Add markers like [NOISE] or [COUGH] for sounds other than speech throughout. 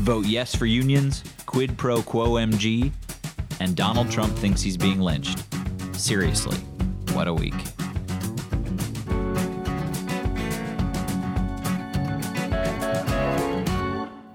Vote yes for unions, quid pro quo MG, and Donald Trump thinks he's being lynched. Seriously, what a week.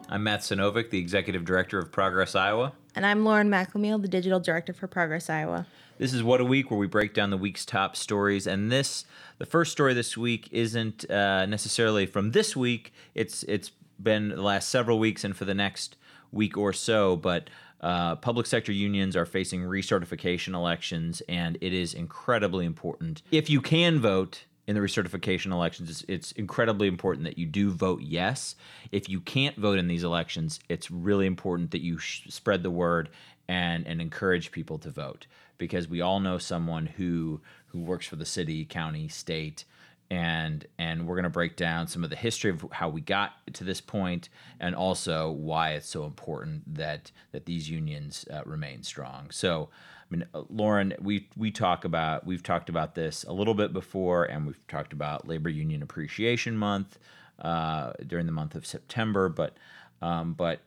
I'm Matt Sinovic, the Executive Director of Progress Iowa. And I'm Lauren McLemeal, the Digital Director for Progress Iowa. This is What a Week, where we break down the week's top stories. And this, the first story this week, isn't uh, necessarily from this week. It's it's been the last several weeks and for the next week or so. But uh, public sector unions are facing recertification elections, and it is incredibly important. If you can vote, in the recertification elections, it's, it's, incredibly important that you do vote yes. If you can't vote in these elections, it's really important that you sh- spread the word and and encourage people to vote because we all know someone who who works for the city, county, state, and and we're going to break down some of the history of how we got to this point and also why it's so important that that these unions uh, remain strong. So I mean, uh, Lauren, we we talk about we've talked about this a little bit before, and we've talked about Labor Union Appreciation Month uh, during the month of September. But um, but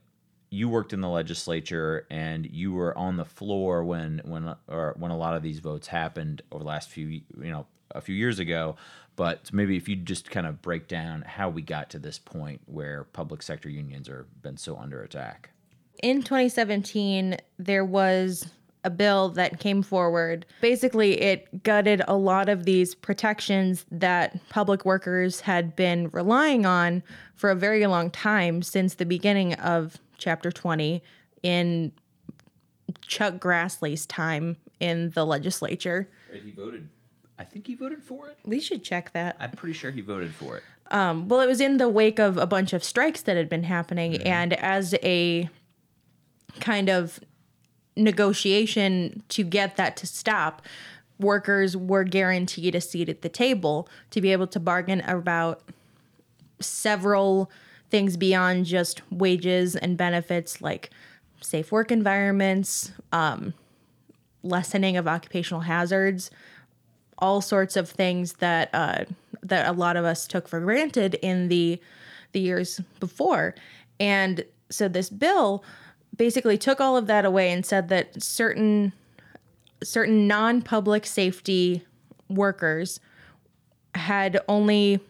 you worked in the legislature and you were on the floor when when or when a lot of these votes happened over the last few you know a few years ago. But maybe if you just kind of break down how we got to this point where public sector unions are been so under attack. In 2017, there was a bill that came forward. Basically, it gutted a lot of these protections that public workers had been relying on for a very long time since the beginning of Chapter 20 in Chuck Grassley's time in the legislature. He voted. I think he voted for it. We should check that. I'm pretty sure he voted for it. Um, well, it was in the wake of a bunch of strikes that had been happening, mm-hmm. and as a kind of negotiation to get that to stop, workers were guaranteed a seat at the table to be able to bargain about several things beyond just wages and benefits like safe work environments, um, lessening of occupational hazards, all sorts of things that uh, that a lot of us took for granted in the the years before. And so this bill basically took all of that away and said that certain certain non-public safety workers had only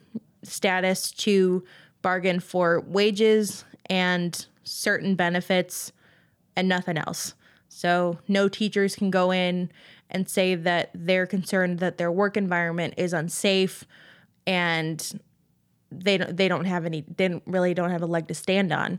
status to bargain for wages and certain benefits and nothing else. So no teachers can go in and say that they're concerned that their work environment is unsafe and they don't they don't have any they don't, really don't have a leg to stand on.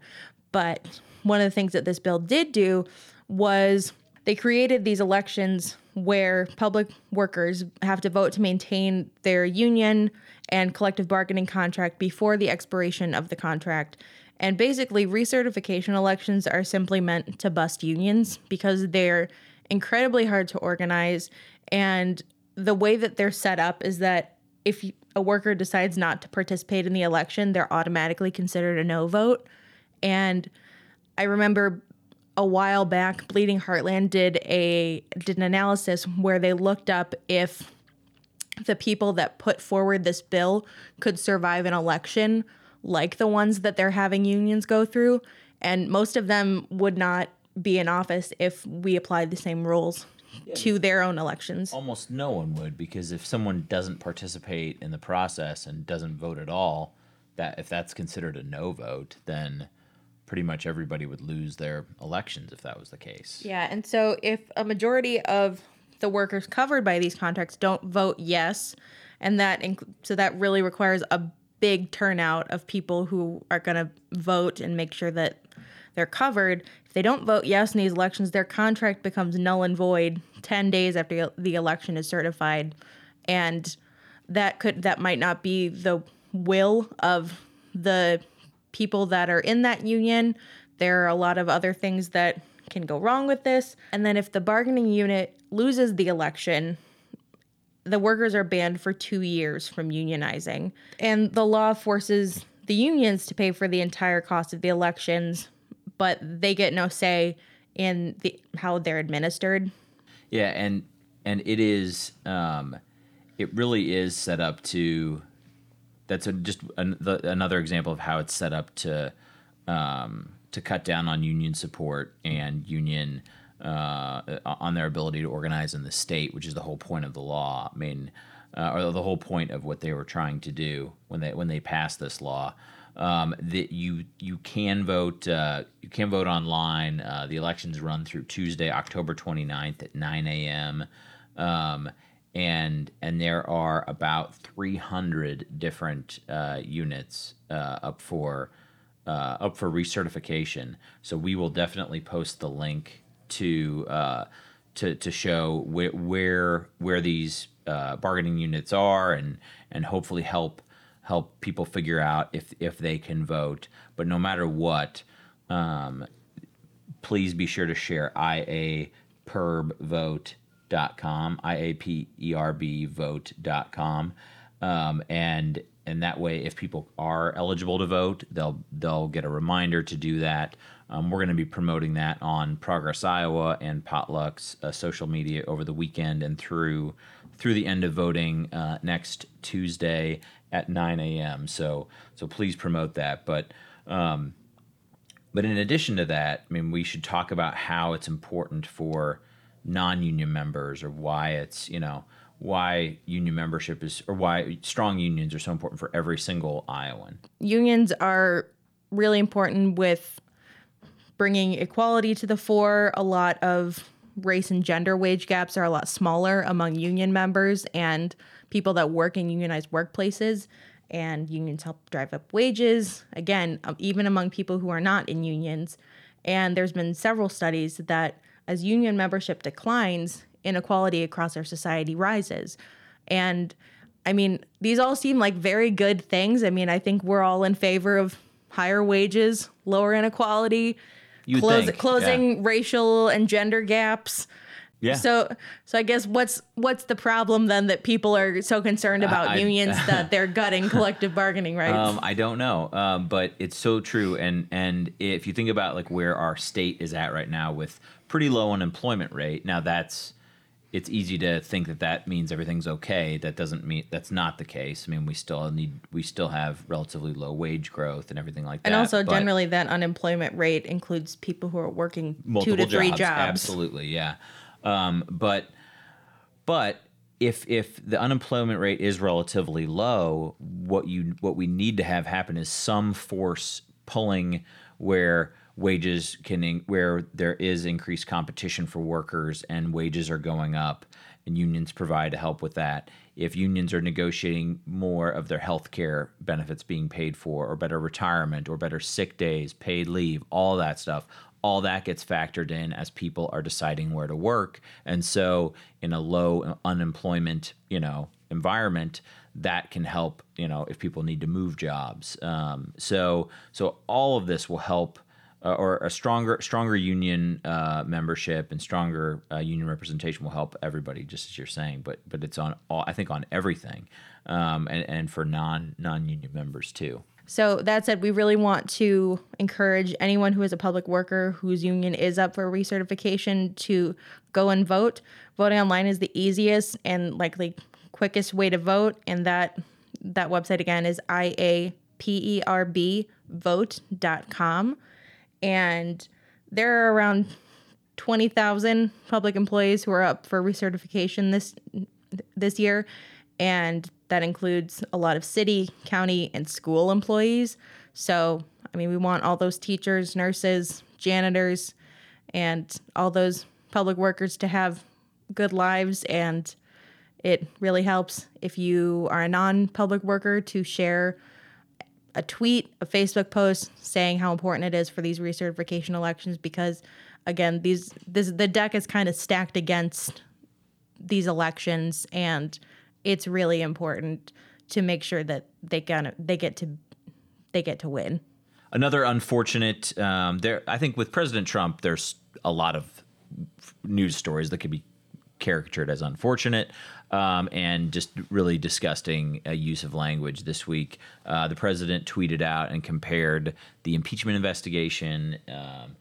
But one of the things that this bill did do was they created these elections where public workers have to vote to maintain their union and collective bargaining contract before the expiration of the contract. And basically, recertification elections are simply meant to bust unions because they're incredibly hard to organize. And the way that they're set up is that if a worker decides not to participate in the election, they're automatically considered a no vote. And I remember a while back, Bleeding Heartland did a did an analysis where they looked up if the people that put forward this bill could survive an election like the ones that they're having unions go through, and most of them would not be in office if we applied the same rules yeah. to their own elections. Almost no one would because if someone doesn't participate in the process and doesn't vote at all, that if that's considered a no vote, then pretty much everybody would lose their elections if that was the case. Yeah, and so if a majority of the workers covered by these contracts don't vote yes, and that inc- so that really requires a big turnout of people who are going to vote and make sure that they're covered. If they don't vote yes in these elections, their contract becomes null and void 10 days after the election is certified. And that could that might not be the will of the people that are in that union. There are a lot of other things that can go wrong with this. And then if the bargaining unit loses the election, the workers are banned for two years from unionizing. And the law forces the unions to pay for the entire cost of the elections, but they get no say in the how they're administered. Yeah, and and it is um, it really is set up to that's a, just an, the, another example of how it's set up to um, to cut down on union support and union uh, on their ability to organize in the state, which is the whole point of the law. I mean, uh, or the whole point of what they were trying to do when they when they passed this law. Um, that you you can vote uh, you can vote online. Uh, the elections run through Tuesday, October 29th at 9 a.m. Um, and and there are about 300 different uh, units uh, up for uh, up for recertification. So we will definitely post the link to uh, to to show where where where these uh, bargaining units are and and hopefully help help people figure out if if they can vote. But no matter what, um, please be sure to share iaperbvote.com, I-A-P-E-R-B vote.com. I A P E R B vote.com. Um, and and that way, if people are eligible to vote, they'll they'll get a reminder to do that. Um, we're going to be promoting that on Progress Iowa and Potluck's uh, social media over the weekend and through through the end of voting uh, next Tuesday at 9 a.m. So so please promote that. But um, but in addition to that, I mean, we should talk about how it's important for non-union members or why it's you know why union membership is or why strong unions are so important for every single Iowan. Unions are really important with bringing equality to the fore. A lot of race and gender wage gaps are a lot smaller among union members and people that work in unionized workplaces. And unions help drive up wages, again, um, even among people who are not in unions. And there's been several studies that as union membership declines, inequality across our society rises. And I mean, these all seem like very good things. I mean, I think we're all in favor of higher wages, lower inequality, close, closing yeah. racial and gender gaps. Yeah. So, so I guess what's what's the problem then that people are so concerned about I- unions [LAUGHS] that they're gutting collective bargaining rights? Um, I don't know, um, but it's so true. And and if you think about like where our state is at right now with pretty low unemployment rate, now that's it's easy to think that that means everything's okay. That doesn't mean that's not the case. I mean, we still need we still have relatively low wage growth and everything like that. and also, generally, that unemployment rate includes people who are working two to three jobs. jobs. Absolutely, yeah. Um, but but if if the unemployment rate is relatively low, what you what we need to have happen is some force pulling where wages can where there is increased competition for workers and wages are going up and unions provide a help with that. If unions are negotiating more of their health care benefits being paid for or better retirement or better sick days paid leave all that stuff all that gets factored in as people are deciding where to work. And so in a low unemployment you know environment that can help you know if people need to move jobs. Um, so so all of this will help uh, or a stronger stronger union uh, membership and stronger uh, union representation will help everybody just as you're saying but but it's on all I think on everything um, and and for non non union members too So that said, we really want to encourage anyone who is a public worker whose union is up for recertification to go and vote. Voting online is the easiest and likely quickest way to vote, and that that website again is iaperbvote.com. And there are around twenty thousand public employees who are up for recertification this this year, and that includes a lot of city, county, and school employees. So, I mean, we want all those teachers, nurses, janitors, and all those public workers to have good lives. And it really helps if you are a non public worker to share a tweet, a Facebook post saying how important it is for these recertification elections because again, these this the deck is kind of stacked against these elections and it's really important to make sure that they get they get to they get to win. Another unfortunate um, there. I think with President Trump, there's a lot of news stories that could be caricatured as unfortunate um, and just really disgusting uh, use of language this week. Uh, the president tweeted out and compared the impeachment investigation um,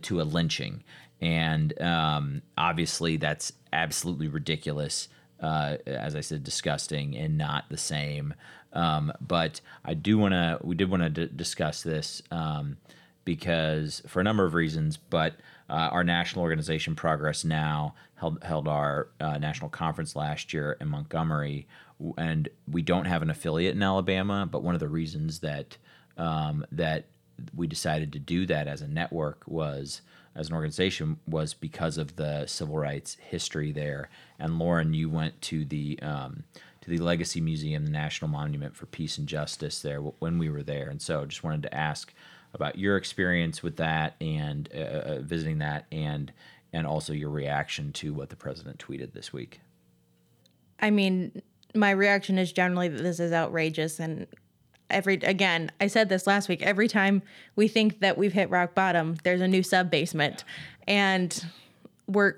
to a lynching, and um, obviously that's absolutely ridiculous. Uh, as I said, disgusting and not the same. Um, but I do want to. We did want to d- discuss this. Um, because for a number of reasons, but uh, our national organization, Progress Now, held held our uh, national conference last year in Montgomery, and we don't have an affiliate in Alabama. But one of the reasons that um, that we decided to do that as a network was as an organization was because of the civil rights history there. And Lauren, you went to the um, to the Legacy Museum, the National Monument for Peace and Justice there when we were there, and so just wanted to ask about your experience with that and uh, uh, visiting that and and also your reaction to what the president tweeted this week. I mean, my reaction is generally that this is outrageous. And every again, I said this last week, every time we think that we've hit rock bottom, there's a new sub basement and we're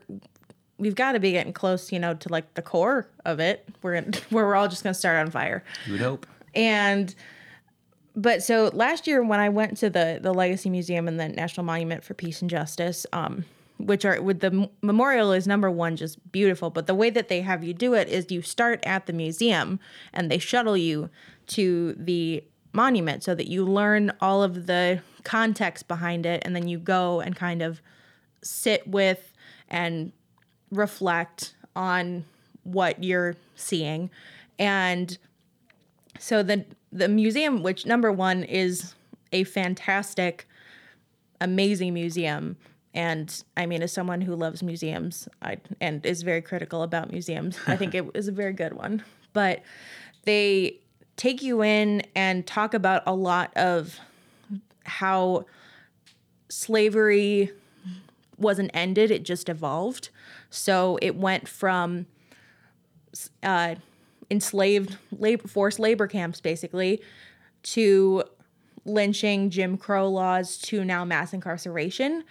we've got to be getting close, you know, to like the core of it. We're [LAUGHS] where we're all just going to start on fire. You would hope. And but so last year when I went to the the Legacy Museum and the National Monument for Peace and Justice, um, which are with the m- memorial is number one, just beautiful. But the way that they have you do it is you start at the museum and they shuttle you to the monument so that you learn all of the context behind it, and then you go and kind of sit with and reflect on what you're seeing and so the the museum, which number one is a fantastic, amazing museum. And I mean, as someone who loves museums I, and is very critical about museums, I think it was a very good one. But they take you in and talk about a lot of how slavery wasn't ended, it just evolved. So it went from uh, enslaved labor forced labor camps basically to lynching jim crow laws to now mass incarceration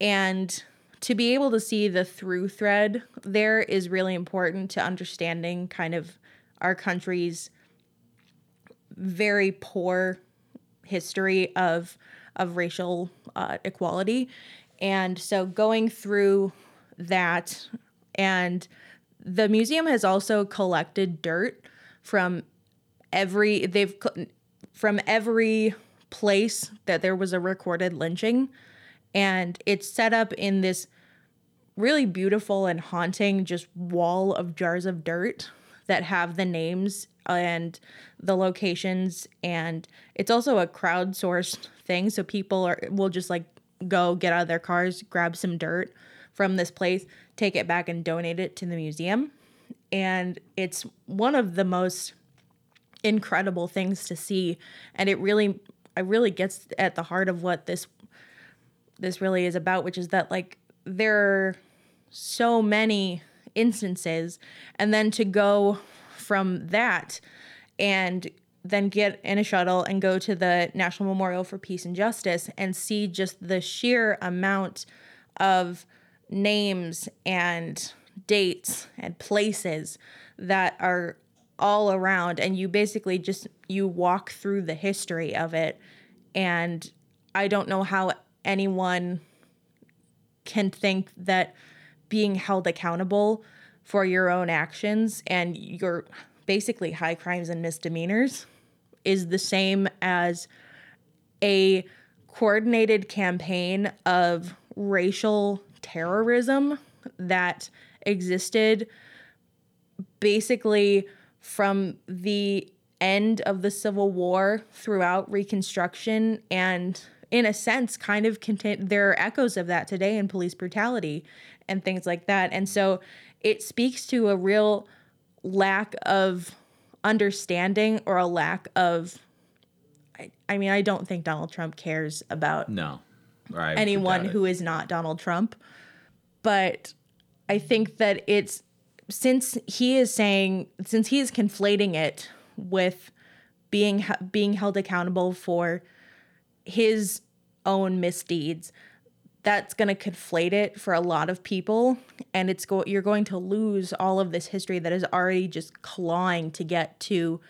and to be able to see the through thread there is really important to understanding kind of our country's very poor history of of racial uh, equality and so going through that and the museum has also collected dirt from every they've from every place that there was a recorded lynching. And it's set up in this really beautiful and haunting just wall of jars of dirt that have the names and the locations. And it's also a crowdsourced thing so people are will just like go get out of their cars grab some dirt from this place take it back and donate it to the museum. And it's one of the most incredible things to see. And it really, it really gets at the heart of what this this really is about, which is that like there are so many instances, and then to go from that and then get in a shuttle and go to the National Memorial for Peace and Justice and see just the sheer amount of names and dates and places that are all around. And you basically just you walk through the history of it. And I don't know how anyone can think that being held accountable for your own actions and your basically high crimes and misdemeanors is the same as a coordinated campaign of racial terrorism that existed basically from the end of the Civil War throughout Reconstruction and in a sense kind of contain there are echoes of that today in police brutality and things like that. And so it speaks to a real lack of understanding or a lack of I, I mean I don't think Donald Trump cares about no I anyone who is not Donald Trump. But I think that it's since he is saying since he is conflating it with being being held accountable for his own misdeeds that's going to conflate it for a lot of people and it's go you're going to lose all of this history that is already just clawing to get to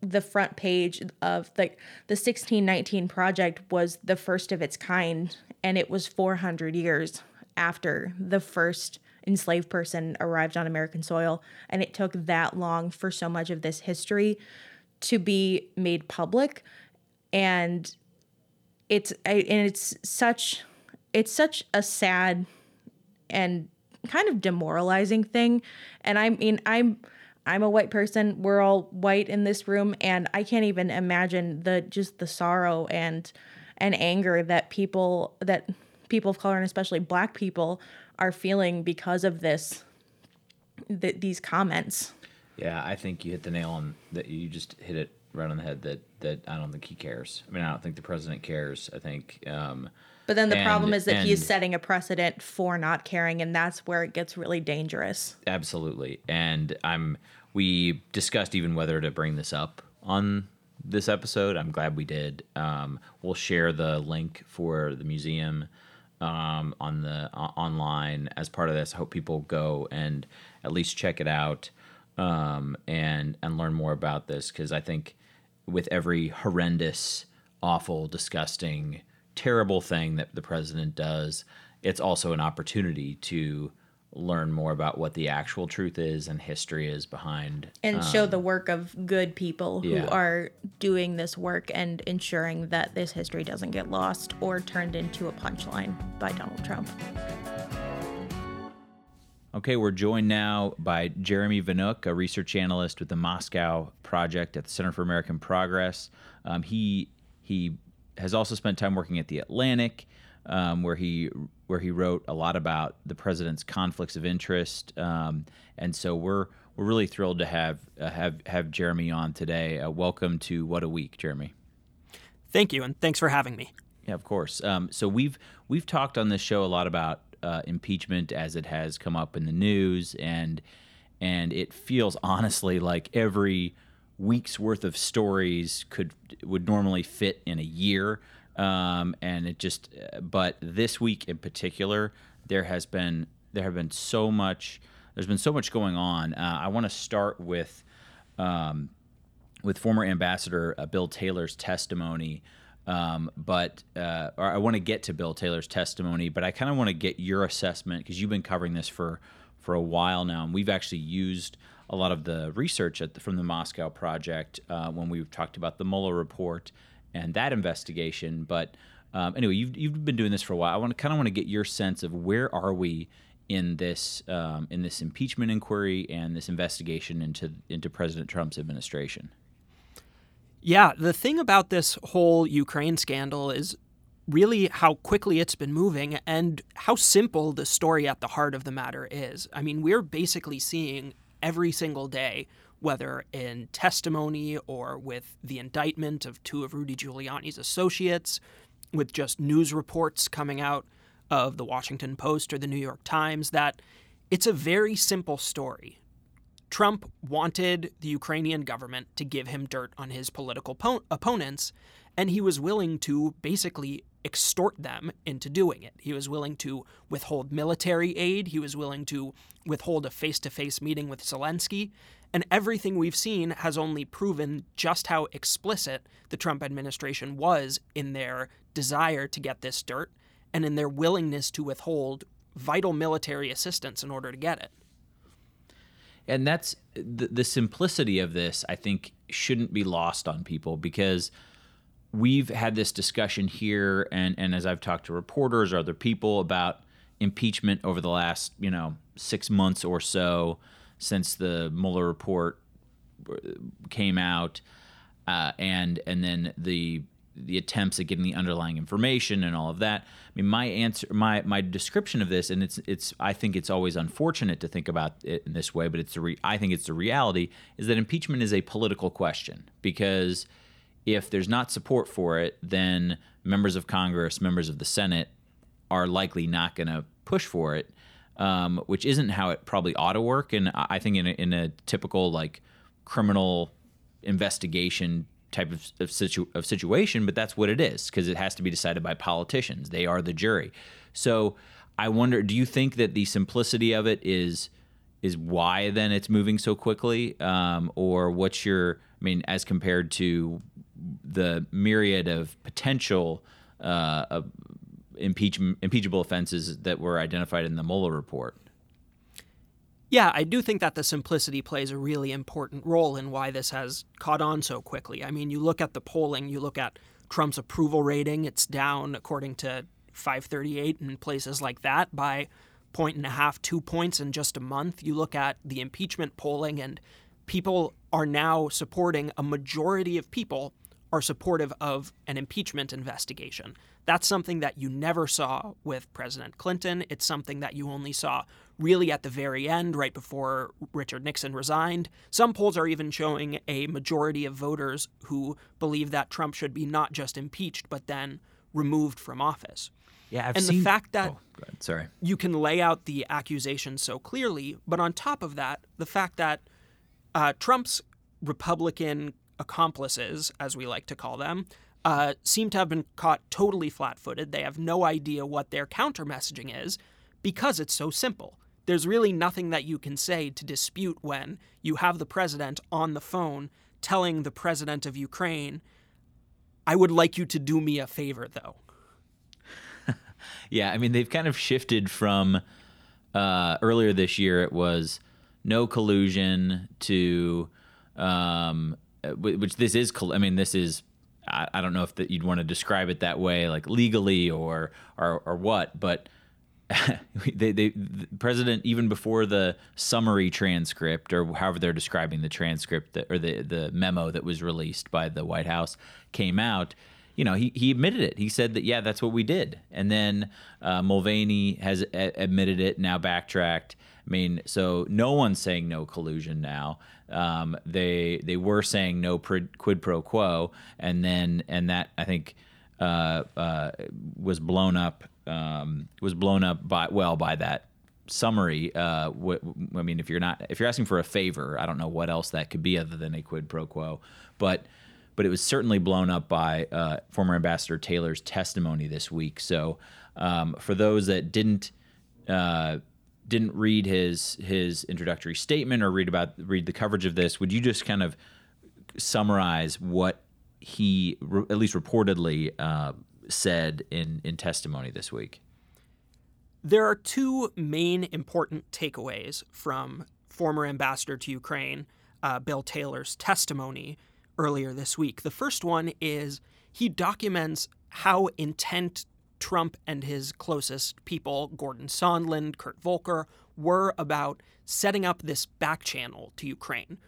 the front page of the the 1619 project was the first of its kind and it was 400 years after the first enslaved person arrived on American soil and it took that long for so much of this history to be made public and it's and it's such it's such a sad and kind of demoralizing thing. And I mean, I'm I'm a white person. We're all white in this room, and I can't even imagine the just the sorrow and and anger that people that people of color and especially black people are feeling because of this th- these comments. Yeah, I think you hit the nail on that. You just hit it right on the head. That that I don't think he cares. I mean, I don't think the president cares. I think. Um, But then the And- problem is that he's setting a precedent for not caring, and that's where it gets really dangerous. Absolutely. And I'm we discussed even whether to bring this up on this episode. I'm glad we did. Um, we'll share the link for the museum um, on the o- online as part of this. I hope people go and at least check it out um, and and learn more about this because I think with every horrendous, awful, disgusting, terrible thing that the president does, it's also an opportunity to learn more about what the actual truth is and history is behind and show the work of good people who yeah. are doing this work and ensuring that this history doesn't get lost or turned into a punchline by Donald Trump. Okay, we're joined now by Jeremy Venook, a research analyst with the Moscow Project at the Center for American Progress. Um, he he has also spent time working at the Atlantic, um, where he where he wrote a lot about the president's conflicts of interest. Um, and so we're we're really thrilled to have uh, have have Jeremy on today. Uh, welcome to What a Week, Jeremy. Thank you, and thanks for having me. Yeah, of course. Um, so we've we've talked on this show a lot about uh, impeachment as it has come up in the news, and and it feels honestly like every week's worth of stories could would normally fit in a year, um, and it just. But this week in particular, there has been there have been so much. There's been so much going on. Uh, I want to start with. Um, with former Ambassador uh, Bill Taylor's testimony. Um, but uh, I want to get to Bill Taylor's testimony, but I kind of want to get your assessment because you've been covering this for for a while now, and we've actually used a lot of the research the, from the Moscow Project uh, when we talked about the Mueller report and that investigation. But um, anyway, you've you've been doing this for a while. I want to kind of want to get your sense of where are we in this um, in this impeachment inquiry and this investigation into into President Trump's administration. Yeah, the thing about this whole Ukraine scandal is really how quickly it's been moving and how simple the story at the heart of the matter is. I mean, we're basically seeing every single day, whether in testimony or with the indictment of two of Rudy Giuliani's associates, with just news reports coming out of the Washington Post or the New York Times, that it's a very simple story. Trump wanted the Ukrainian government to give him dirt on his political po- opponents, and he was willing to basically extort them into doing it. He was willing to withhold military aid, he was willing to withhold a face to face meeting with Zelensky, and everything we've seen has only proven just how explicit the Trump administration was in their desire to get this dirt and in their willingness to withhold vital military assistance in order to get it. and that's the, the simplicity of this i think shouldn't be lost on people because we've had this discussion here and, and as i've talked to reporters or other people about impeachment over the last you know six months or so since the mueller report came out uh, and and then the the attempts at getting the underlying information and all of that. I mean, my answer, my my description of this, and it's it's I think it's always unfortunate to think about it in this way, but it's a re, I think it's the reality is that impeachment is a political question because if there's not support for it, then members of Congress, members of the Senate, are likely not going to push for it, um, which isn't how it probably ought to work. And I think in a, in a typical like criminal investigation type of, of, situ, of situation, but that's what it is because it has to be decided by politicians. They are the jury. So I wonder, do you think that the simplicity of it is is why then it's moving so quickly, um, or what's your? I mean, as compared to the myriad of potential uh, impeach, impeachable offenses that were identified in the Mueller report. Yeah, I do think that the simplicity plays a really important role in why this has caught on so quickly. I mean, you look at the polling, you look at Trump's approval rating. It's down, according to 538 and places like that, by point and a half, two points in just a month. You look at the impeachment polling, and people are now supporting a majority of people are supportive of an impeachment investigation. That's something that you never saw with President Clinton. It's something that you only saw really at the very end, right before Richard Nixon resigned. Some polls are even showing a majority of voters who believe that Trump should be not just impeached, but then removed from office. Yeah, I've and seen... the fact that oh, sorry, you can lay out the accusations so clearly, but on top of that, the fact that uh, Trump's Republican accomplices, as we like to call them, uh, seem to have been caught totally flat footed. They have no idea what their counter messaging is because it's so simple. There's really nothing that you can say to dispute when you have the president on the phone telling the president of Ukraine, I would like you to do me a favor, though. [LAUGHS] yeah, I mean, they've kind of shifted from uh, earlier this year, it was no collusion to, um, which this is, I mean, this is I, I don't know if that you'd want to describe it that way, like legally or or, or what, but [LAUGHS] they, they, the president even before the summary transcript or however they're describing the transcript that, or the the memo that was released by the White House came out. You know, he, he admitted it. He said that yeah, that's what we did. And then uh, Mulvaney has a- admitted it, now backtracked. I mean, so no one's saying no collusion now. Um, they they were saying no quid pro quo, and then and that I think uh, uh, was blown up um, was blown up by well by that summary. Uh, w- I mean, if you're not if you're asking for a favor, I don't know what else that could be other than a quid pro quo, but but it was certainly blown up by uh, former Ambassador Taylor's testimony this week. So um, for those that didn't uh, didn't read his his introductory statement or read about read the coverage of this, would you just kind of summarize what he at least reportedly uh, said in in testimony this week? There are two main important takeaways from former ambassador to Ukraine, uh, Bill Taylor's testimony earlier this week. The first one is he documents how intent Trump and his closest people, Gordon Sondland, Kurt Volker, were about setting up this back channel to Ukraine,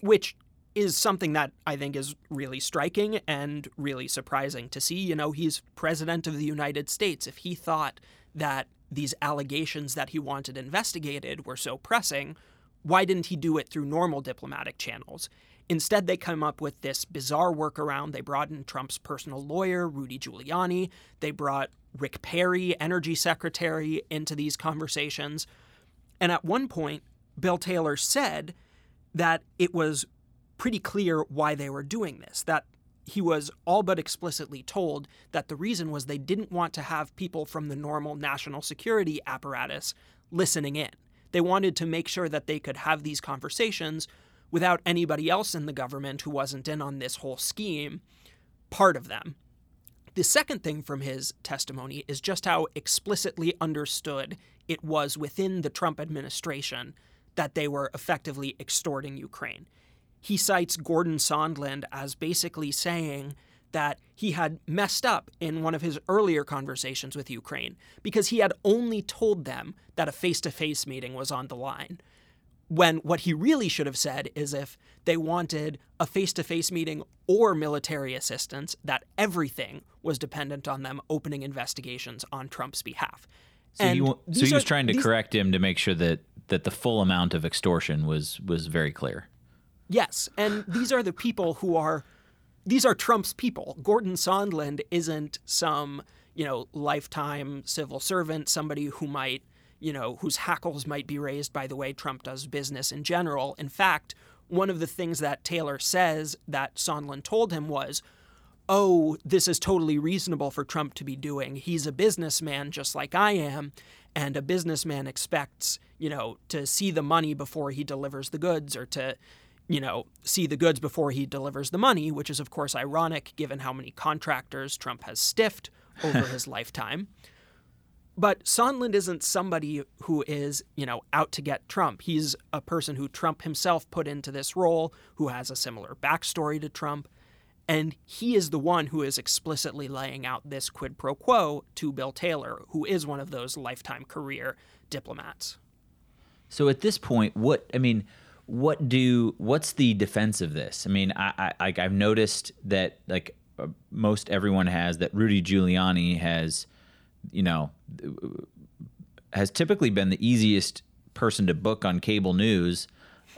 which is something that I think is really striking and really surprising to see. You know, he's president of the United States. If he thought that these allegations that he wanted investigated were so pressing, why didn't he do it through normal diplomatic channels? Instead, they come up with this bizarre workaround. They brought in Trump's personal lawyer, Rudy Giuliani. They brought Rick Perry, energy secretary, into these conversations. And at one point, Bill Taylor said that it was pretty clear why they were doing this, that he was all but explicitly told that the reason was they didn't want to have people from the normal national security apparatus listening in. They wanted to make sure that they could have these conversations without anybody else in the government who wasn't in on this whole scheme part of them. The second thing from his testimony is just how explicitly understood it was within the Trump administration that they were effectively extorting Ukraine. He cites Gordon Sondland as basically saying that he had messed up in one of his earlier conversations with Ukraine because he had only told them that a face to face meeting was on the line when what he really should have said is if they wanted a face to face meeting or military assistance, that everything was dependent on them opening investigations on Trump's behalf. So, he, so he was are, trying to these, correct him to make sure that, that the full amount of extortion was was very clear. Yes, and these are the people who are these are Trump's people. Gordon Sondland isn't some, you know, lifetime civil servant, somebody who might you know, whose hackles might be raised by the way Trump does business in general. In fact, one of the things that Taylor says that Sondland told him was, oh, this is totally reasonable for Trump to be doing. He's a businessman just like I am, and a businessman expects, you know, to see the money before he delivers the goods or to, you know, see the goods before he delivers the money, which is, of course, ironic given how many contractors Trump has stiffed over [LAUGHS] his lifetime. But Sondland isn't somebody who is, you know, out to get Trump. He's a person who Trump himself put into this role, who has a similar backstory to Trump. And he is the one who is explicitly laying out this quid pro quo to Bill Taylor, who is one of those lifetime career diplomats. So at this point, what I mean, what do what's the defense of this? I mean, I, I I've noticed that like uh, most everyone has that Rudy Giuliani has, you know, has typically been the easiest person to book on cable news,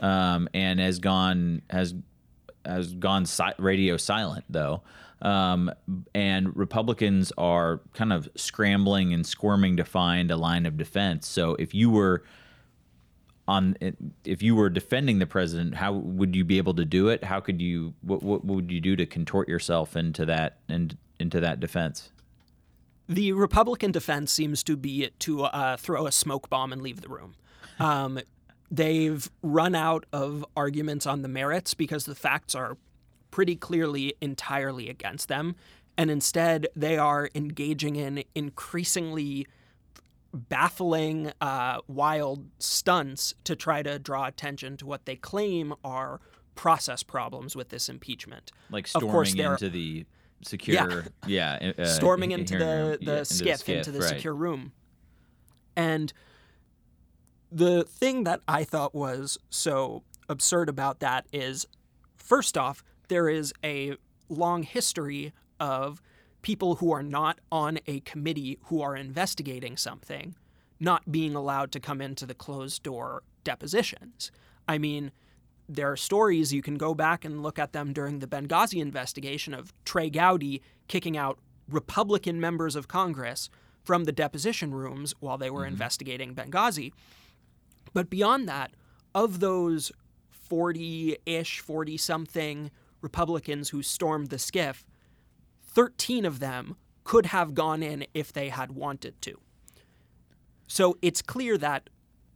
um, and has gone has has gone si- radio silent though. Um, and Republicans are kind of scrambling and squirming to find a line of defense. So if you were on if you were defending the president, how would you be able to do it? How could you what what would you do to contort yourself into that and into that defense? The Republican defense seems to be to uh, throw a smoke bomb and leave the room. Um, they've run out of arguments on the merits because the facts are pretty clearly entirely against them. And instead, they are engaging in increasingly baffling, uh, wild stunts to try to draw attention to what they claim are process problems with this impeachment. Like storming of course, into the secure, yeah, yeah uh, storming into the, the, yeah, SCIF, into the, into the right. secure room. And the thing that I thought was so absurd about that is, first off, there is a long history of people who are not on a committee who are investigating something not being allowed to come into the closed door depositions. I mean, there are stories you can go back and look at them during the Benghazi investigation of Trey Gowdy kicking out Republican members of Congress from the deposition rooms while they were mm-hmm. investigating Benghazi. But beyond that, of those 40 ish, 40 something Republicans who stormed the SCIF, 13 of them could have gone in if they had wanted to. So it's clear that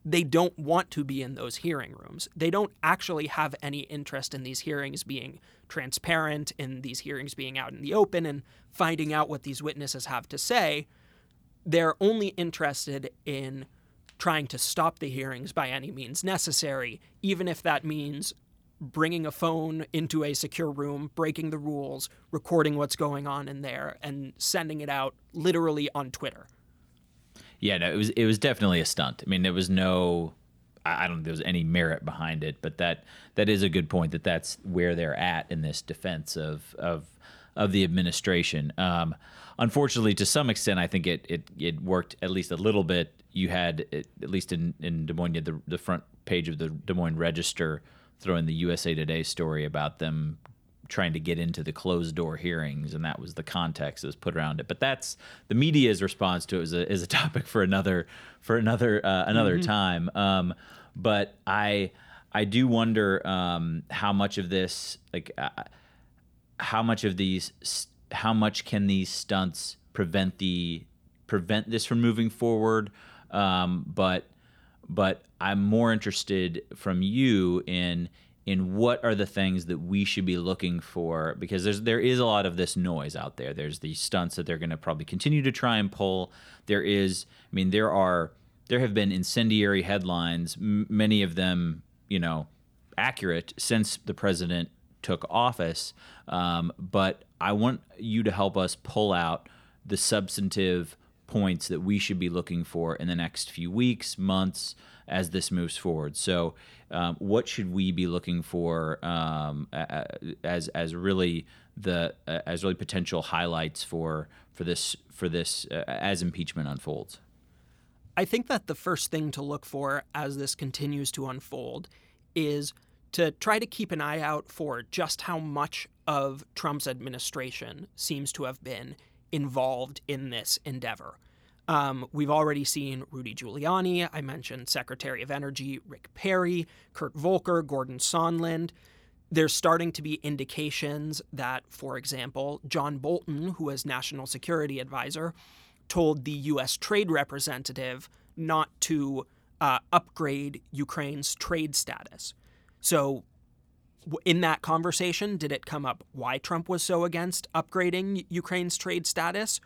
they don't want to be in those hearing rooms. They don't actually have any interest in these hearings being transparent, in these hearings being out in the open and finding out what these witnesses have to say. They're only interested in trying to stop the hearings by any means necessary, even if that means bringing a phone into a secure room, breaking the rules, recording what's going on in there, and sending it out literally on Twitter. Yeah, no, it was it was definitely a stunt. I mean, there was no, I don't think there was any merit behind it, but that that is a good point. That that's where they're at in this defense of of of the administration. Um, unfortunately, to some extent, I think it, it it worked at least a little bit. You had at least in in Des Moines, you had the the front page of the Des Moines Register throwing the USA Today story about them trying to get into the closed door hearings, and that was the context that was put around it. But that's the media's response to it is a, is a topic for another for another uh, another mm-hmm. time. Um, but I I do wonder um, how much of this like uh, how much of these how much can these stunts prevent the prevent this from moving forward. Um, but but I'm more interested from you in in what are the things that we should be looking for because there's there is a lot of this noise out there. There's these stunts that they're going to probably continue to try and pull. There is, I mean, there are there have been incendiary headlines, m- many of them, you know, accurate since the president took office. Um, but I want you to help us pull out the substantive points that we should be looking for in the next few weeks, months, as this moves forward. So, um, what should we be looking for um, as as really the as really potential highlights for for this for this uh, as impeachment unfolds? I think that the first thing to look for as this continues to unfold is to try to keep an eye out for just how much of Trump's administration seems to have been involved in this endeavor. Um, we've already seen Rudy Giuliani. I mentioned Secretary of Energy Rick Perry, Kurt Volker, Gordon Sondland. There's starting to be indications that, for example, John Bolton, who was National Security Advisor, told the U.S. Trade Representative not to uh, upgrade Ukraine's trade status. So, in that conversation, did it come up why Trump was so against upgrading Ukraine's trade status?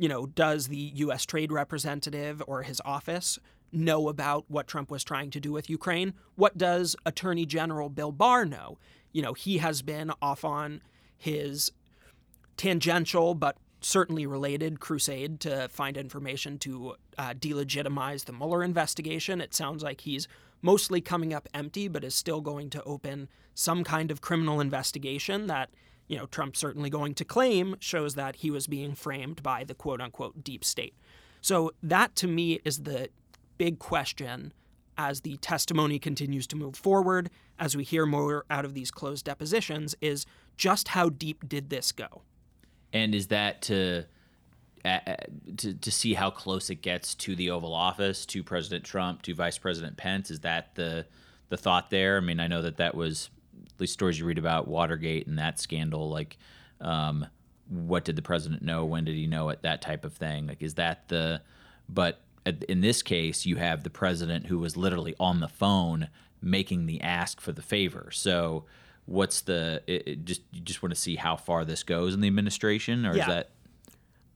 You know, does the U.S. Trade Representative or his office know about what Trump was trying to do with Ukraine? What does Attorney General Bill Barr know? You know, he has been off on his tangential but certainly related crusade to find information to uh, delegitimize the Mueller investigation. It sounds like he's mostly coming up empty, but is still going to open some kind of criminal investigation that, you know, Trump's certainly going to claim shows that he was being framed by the quote unquote deep state. So that to me is the big question as the testimony continues to move forward, as we hear more out of these closed depositions, is just how deep did this go? And is that to to to see how close it gets to the Oval Office, to President Trump, to Vice President Pence? Is that the the thought there? I mean, I know that that was least stories you read about Watergate and that scandal. Like, um, what did the president know? When did he know it? That type of thing. Like, is that the? But in this case, you have the president who was literally on the phone making the ask for the favor. So what's the it, it just you just want to see how far this goes in the administration or Yeah. is that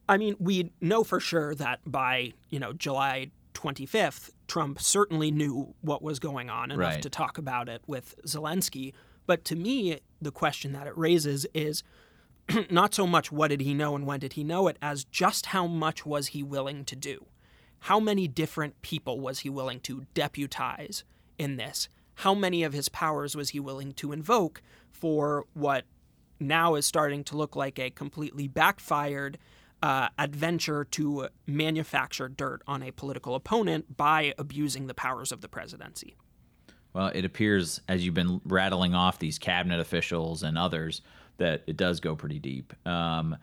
I mean, we know for sure that by, you know, July 25th, Trump certainly knew what was going on enough Right. to talk about it with Zelensky. But to me, the question that it raises is [CLEARS THROAT] not so much what did he know and when did he know it, as just how much was he willing to do? How many different people was he willing to deputize in this? How many of his powers was he willing to invoke for what now is starting to look like a completely backfired uh, adventure to manufacture dirt on a political opponent by abusing the powers of the presidency. Well it appears as you've been rattling off these cabinet officials and others that it does go pretty deep. Um,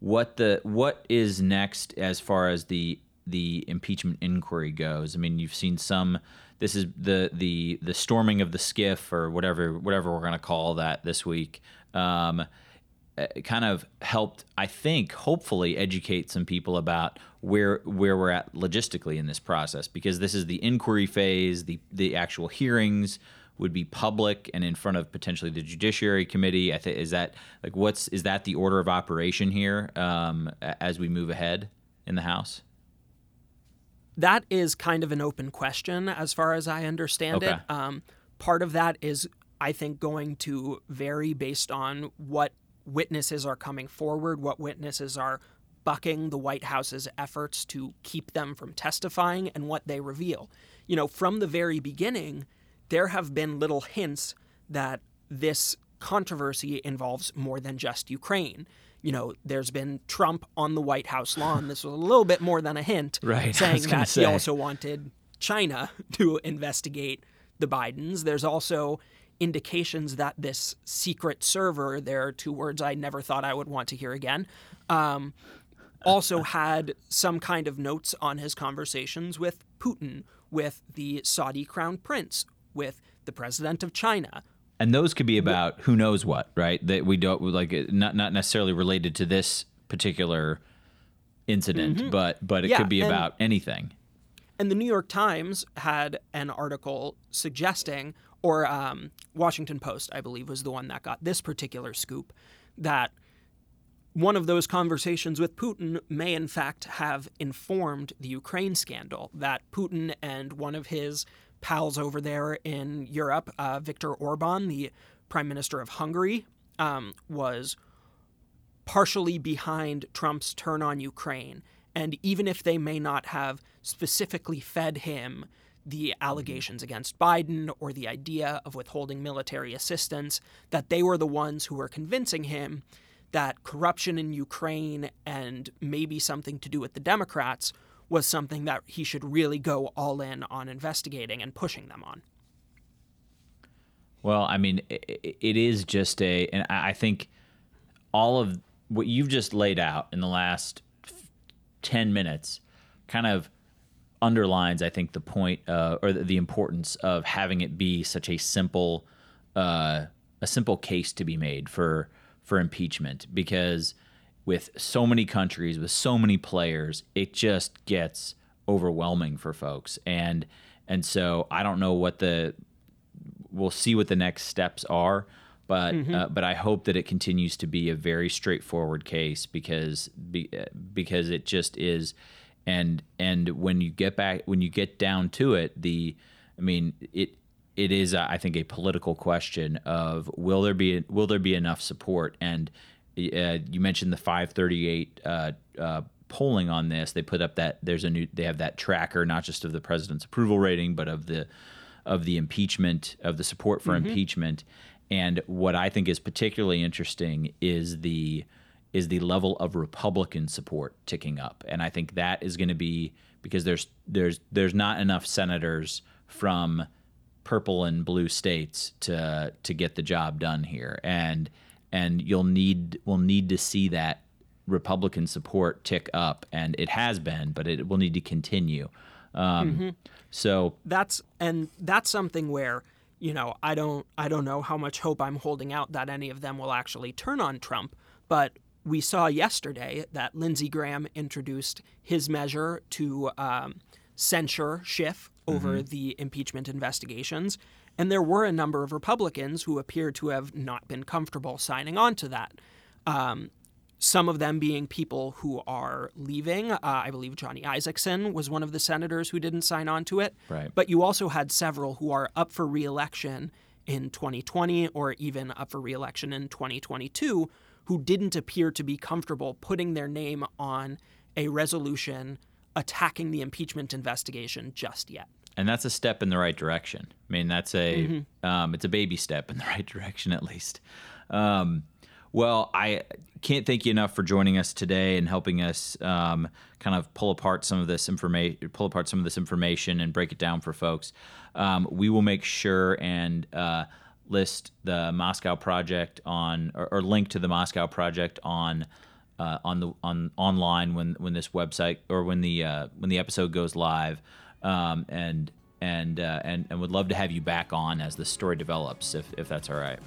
what the what is next as far as the the impeachment inquiry goes? I mean you've seen some this is the the the storming of the SCIF or whatever whatever we're going to call that this week. Um, kind of helped, I think, hopefully educate some people about where where we're at logistically in this process because this is the inquiry phase. The the actual hearings would be public and in front of potentially the Judiciary Committee. I think is that like what's is that the order of operation here um, as we move ahead in the House? That is kind of an open question as far as I understand Okay. it. Um, part of that is, I think, going to vary based on what witnesses are coming forward, what witnesses are bucking the White House's efforts to keep them from testifying, and what they reveal. You know, from the very beginning, there have been little hints that this controversy involves more than just Ukraine. You know, there's been Trump on the White House lawn. This was a little bit more than a hint, [LAUGHS] Right, saying that say. he also wanted China [LAUGHS] to investigate the Bidens. There's also indications that this secret server, there are two words I never thought I would want to hear again, um, also [LAUGHS] had some kind of notes on his conversations with Putin, with the Saudi crown prince, with the president of China. And those could be about who knows what, right? That we don't like it- not not necessarily related to this particular incident, but but it Yeah, could be and- about anything. And the New York Times had an article suggesting, or um, Washington Post, I believe, was the one that got this particular scoop, that one of those conversations with Putin may, in fact, have informed the Ukraine scandal. That Putin and one of his pals over there in Europe, uh, Viktor Orban, the prime minister of Hungary, um, was partially behind Trump's turn on Ukraine. And even if they may not have specifically fed him the allegations against Biden or the idea of withholding military assistance, that they were the ones who were convincing him that corruption in Ukraine and maybe something to do with the Democrats was something that he should really go all in on investigating and pushing them on. Well, I mean, i- i- it is just a, and I think all of what you've just laid out in the last 10 minutes kind of underlines, I think, the point uh, or the, the importance of having it be such a simple, uh, a simple case to be made for for impeachment because with so many countries, with so many players, it just gets overwhelming for folks. And and so I don't know what the we'll see what the next steps are. But uh, but I hope that it continues to be a very straightforward case because be, uh, because it just is, and and when you get back when you get down to it, the I mean it it is, uh, I think, a political question of will there be will there be enough support? And uh, you mentioned the 538 uh, uh, polling on this. They put up that there's a new they have that tracker not just of the president's approval rating, but of the of the impeachment of the support for mm-hmm. impeachment. And what I think is particularly interesting is the is the level of Republican support ticking up, and I think that is going to be because there's there's there's not enough senators from purple and blue states to to get the job done here, and and you'll need we'll need to see that Republican support tick up, and it has been, but it will need to continue. Um, mm-hmm. So that's and that's something where you know I don't I don't know how much hope I'm holding out that any of them will actually turn on Trump, but we saw yesterday that Lindsey Graham introduced his measure to um, censure Schiff over mm-hmm. the impeachment investigations. And there were a number of Republicans who appeared to have not been comfortable signing on to that. Um, some of them being people who are leaving. Uh, I believe Johnny Isakson was one of the senators who didn't sign on to it. Right. But you also had several who are up for reelection in 2020 or even up for reelection in 2022 who didn't appear to be comfortable putting their name on a resolution attacking the impeachment investigation just yet. And that's a step in the right direction. I mean, that's a mm-hmm. um, it's a baby step in the [LAUGHS] right direction at least. Um, well, I can't thank you enough for joining us today and helping us um, kind of pull apart some of this information, pull apart some of this information, and break it down for folks. Um, we will make sure and uh, list the Moscow project on, or, or, link to the Moscow project on. Uh, on the on online when when this website or when the uh, when the episode goes live, um, and and uh, and and would love to have you back on as the story develops if if that's all right.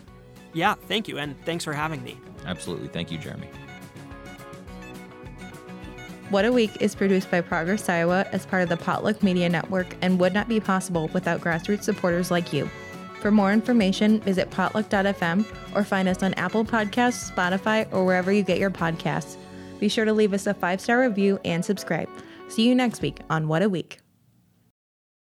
Yeah, thank you, and thanks for having me. Absolutely. Thank you, Jeremy. What a Week is produced by Progress Iowa as part of the Potluck Media Network and would not be possible without grassroots supporters like you. For more information, visit potluck.fm or find us on Apple Podcasts, Spotify, or wherever you get your podcasts. Be sure to leave us a five star review and subscribe. See you next week on What a Week.